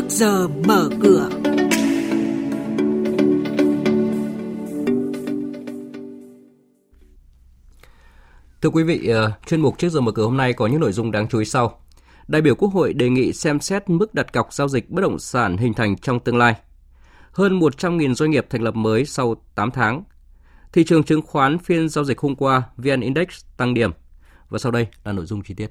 trước giờ mở cửa. Thưa quý vị, ờ, chuyên mục trước giờ mở cửa hôm nay có những nội dung đáng chú ý sau. Đại biểu Quốc hội đề nghị xem xét mức đặt cọc giao dịch bất động sản hình thành trong tương lai. Hơn 100.000 doanh nghiệp thành lập mới sau 8 tháng. Thị trường chứng khoán phiên giao dịch hôm qua, VN Index tăng điểm. Và sau đây là nội dung chi tiết.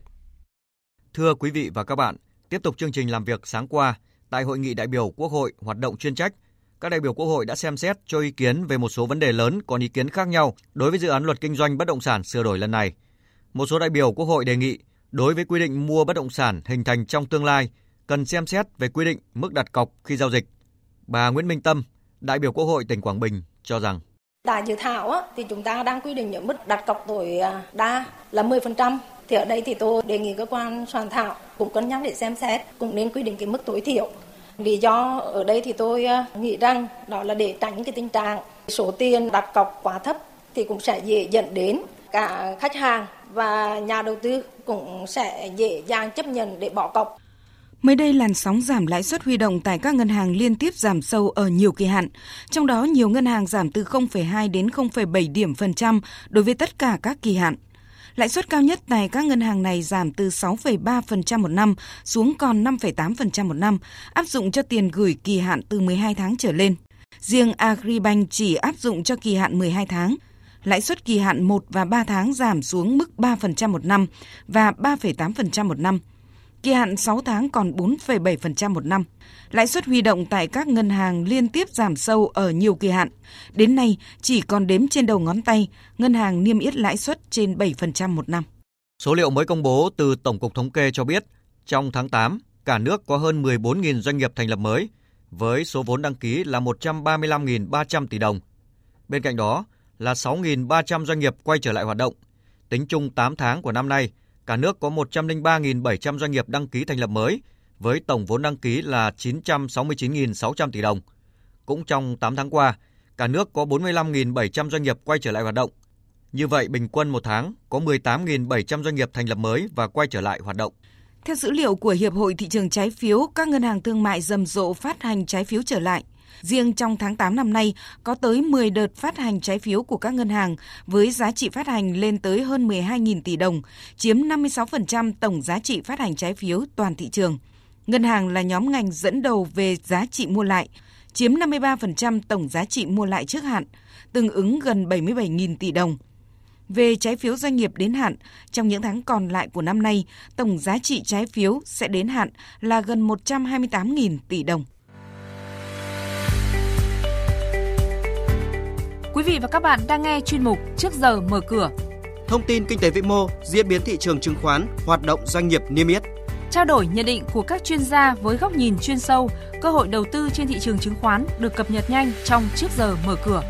Thưa quý vị và các bạn, tiếp tục chương trình làm việc sáng qua, tại hội nghị đại biểu Quốc hội hoạt động chuyên trách, các đại biểu Quốc hội đã xem xét cho ý kiến về một số vấn đề lớn còn ý kiến khác nhau đối với dự án luật kinh doanh bất động sản sửa đổi lần này. Một số đại biểu Quốc hội đề nghị đối với quy định mua bất động sản hình thành trong tương lai cần xem xét về quy định mức đặt cọc khi giao dịch. Bà Nguyễn Minh Tâm, đại biểu Quốc hội tỉnh Quảng Bình cho rằng Tại dự thảo á, thì chúng ta đang quy định những mức đặt cọc tối đa là 10%. Thì ở đây thì tôi đề nghị cơ quan soạn thảo cũng cân nhắc để xem xét, cũng nên quy định cái mức tối thiểu. Lý do ở đây thì tôi à, nghĩ rằng đó là để tránh cái tình trạng số tiền đặt cọc quá thấp thì cũng sẽ dễ dẫn đến cả khách hàng và nhà đầu tư cũng sẽ dễ dàng chấp nhận để bỏ cọc. Mới đây, làn sóng giảm lãi suất huy động tại các ngân hàng liên tiếp giảm sâu ở nhiều kỳ hạn, trong đó nhiều ngân hàng giảm từ 0,2 đến 0,7 điểm phần trăm đối với tất cả các kỳ hạn. Lãi suất cao nhất tại các ngân hàng này giảm từ 6,3% một năm xuống còn 5,8% một năm, áp dụng cho tiền gửi kỳ hạn từ 12 tháng trở lên. Riêng Agribank chỉ áp dụng cho kỳ hạn 12 tháng. Lãi suất kỳ hạn 1 và 3 tháng giảm xuống mức 3% một năm và 3,8% một năm kỳ hạn 6 tháng còn 4,7% một năm. Lãi suất huy động tại các ngân hàng liên tiếp giảm sâu ở nhiều kỳ hạn. Đến nay, chỉ còn đếm trên đầu ngón tay, ngân hàng niêm yết lãi suất trên 7% một năm. Số liệu mới công bố từ Tổng cục Thống kê cho biết, trong tháng 8, cả nước có hơn 14.000 doanh nghiệp thành lập mới, với số vốn đăng ký là 135.300 tỷ đồng. Bên cạnh đó là 6.300 doanh nghiệp quay trở lại hoạt động. Tính chung 8 tháng của năm nay, cả nước có 103.700 doanh nghiệp đăng ký thành lập mới, với tổng vốn đăng ký là 969.600 tỷ đồng. Cũng trong 8 tháng qua, cả nước có 45.700 doanh nghiệp quay trở lại hoạt động. Như vậy, bình quân một tháng có 18.700 doanh nghiệp thành lập mới và quay trở lại hoạt động. Theo dữ liệu của Hiệp hội Thị trường Trái phiếu, các ngân hàng thương mại rầm rộ phát hành trái phiếu trở lại – Riêng trong tháng 8 năm nay, có tới 10 đợt phát hành trái phiếu của các ngân hàng với giá trị phát hành lên tới hơn 12.000 tỷ đồng, chiếm 56% tổng giá trị phát hành trái phiếu toàn thị trường. Ngân hàng là nhóm ngành dẫn đầu về giá trị mua lại, chiếm 53% tổng giá trị mua lại trước hạn, tương ứng gần 77.000 tỷ đồng. Về trái phiếu doanh nghiệp đến hạn, trong những tháng còn lại của năm nay, tổng giá trị trái phiếu sẽ đến hạn là gần 128.000 tỷ đồng. Quý vị và các bạn đang nghe chuyên mục Trước giờ mở cửa. Thông tin kinh tế vĩ mô, diễn biến thị trường chứng khoán, hoạt động doanh nghiệp niêm yết. Trao đổi nhận định của các chuyên gia với góc nhìn chuyên sâu, cơ hội đầu tư trên thị trường chứng khoán được cập nhật nhanh trong Trước giờ mở cửa.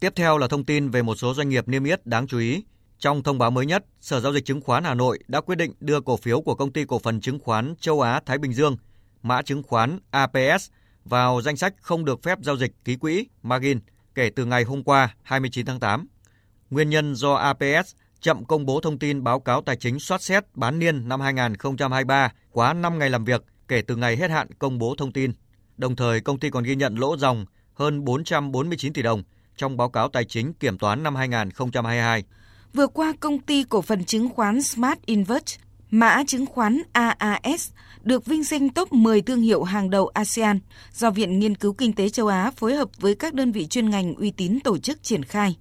Tiếp theo là thông tin về một số doanh nghiệp niêm yết đáng chú ý. Trong thông báo mới nhất, Sở Giao dịch Chứng khoán Hà Nội đã quyết định đưa cổ phiếu của công ty cổ phần chứng khoán Châu Á Thái Bình Dương, mã chứng khoán APS vào danh sách không được phép giao dịch ký quỹ margin kể từ ngày hôm qua 29 tháng 8. Nguyên nhân do APS chậm công bố thông tin báo cáo tài chính soát xét bán niên năm 2023 quá 5 ngày làm việc kể từ ngày hết hạn công bố thông tin. Đồng thời, công ty còn ghi nhận lỗ dòng hơn 449 tỷ đồng trong báo cáo tài chính kiểm toán năm 2022. Vừa qua, công ty cổ phần chứng khoán Smart Invest Mã chứng khoán AAS được vinh danh top 10 thương hiệu hàng đầu ASEAN do Viện Nghiên cứu Kinh tế châu Á phối hợp với các đơn vị chuyên ngành uy tín tổ chức triển khai.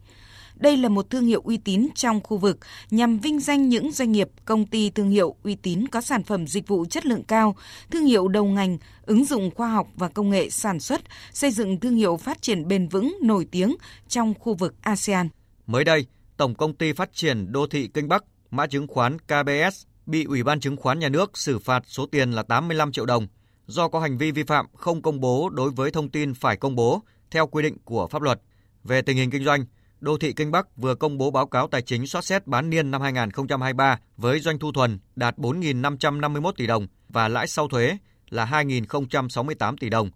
Đây là một thương hiệu uy tín trong khu vực nhằm vinh danh những doanh nghiệp, công ty thương hiệu uy tín có sản phẩm dịch vụ chất lượng cao, thương hiệu đầu ngành, ứng dụng khoa học và công nghệ sản xuất, xây dựng thương hiệu phát triển bền vững nổi tiếng trong khu vực ASEAN. Mới đây, Tổng công ty phát triển đô thị Kinh Bắc, mã chứng khoán KBS bị Ủy ban Chứng khoán Nhà nước xử phạt số tiền là 85 triệu đồng do có hành vi vi phạm không công bố đối với thông tin phải công bố theo quy định của pháp luật. Về tình hình kinh doanh, Đô thị Kinh Bắc vừa công bố báo cáo tài chính soát xét bán niên năm 2023 với doanh thu thuần đạt 4.551 tỷ đồng và lãi sau thuế là 2.068 tỷ đồng.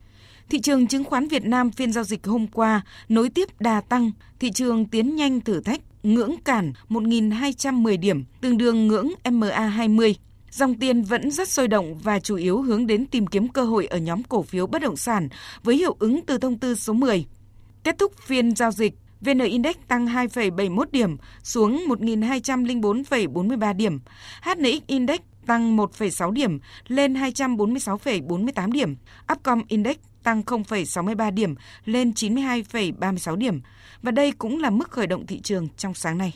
Thị trường chứng khoán Việt Nam phiên giao dịch hôm qua nối tiếp đà tăng, thị trường tiến nhanh thử thách ngưỡng cản 1.210 điểm, tương đương ngưỡng MA20. Dòng tiền vẫn rất sôi động và chủ yếu hướng đến tìm kiếm cơ hội ở nhóm cổ phiếu bất động sản với hiệu ứng từ thông tư số 10. Kết thúc phiên giao dịch, VN Index tăng 2,71 điểm xuống 1.204,43 điểm. HNX Index tăng 1,6 điểm lên 246,48 điểm. Upcom Index tăng 0,63 điểm lên 92,36 điểm. Và đây cũng là mức khởi động thị trường trong sáng nay.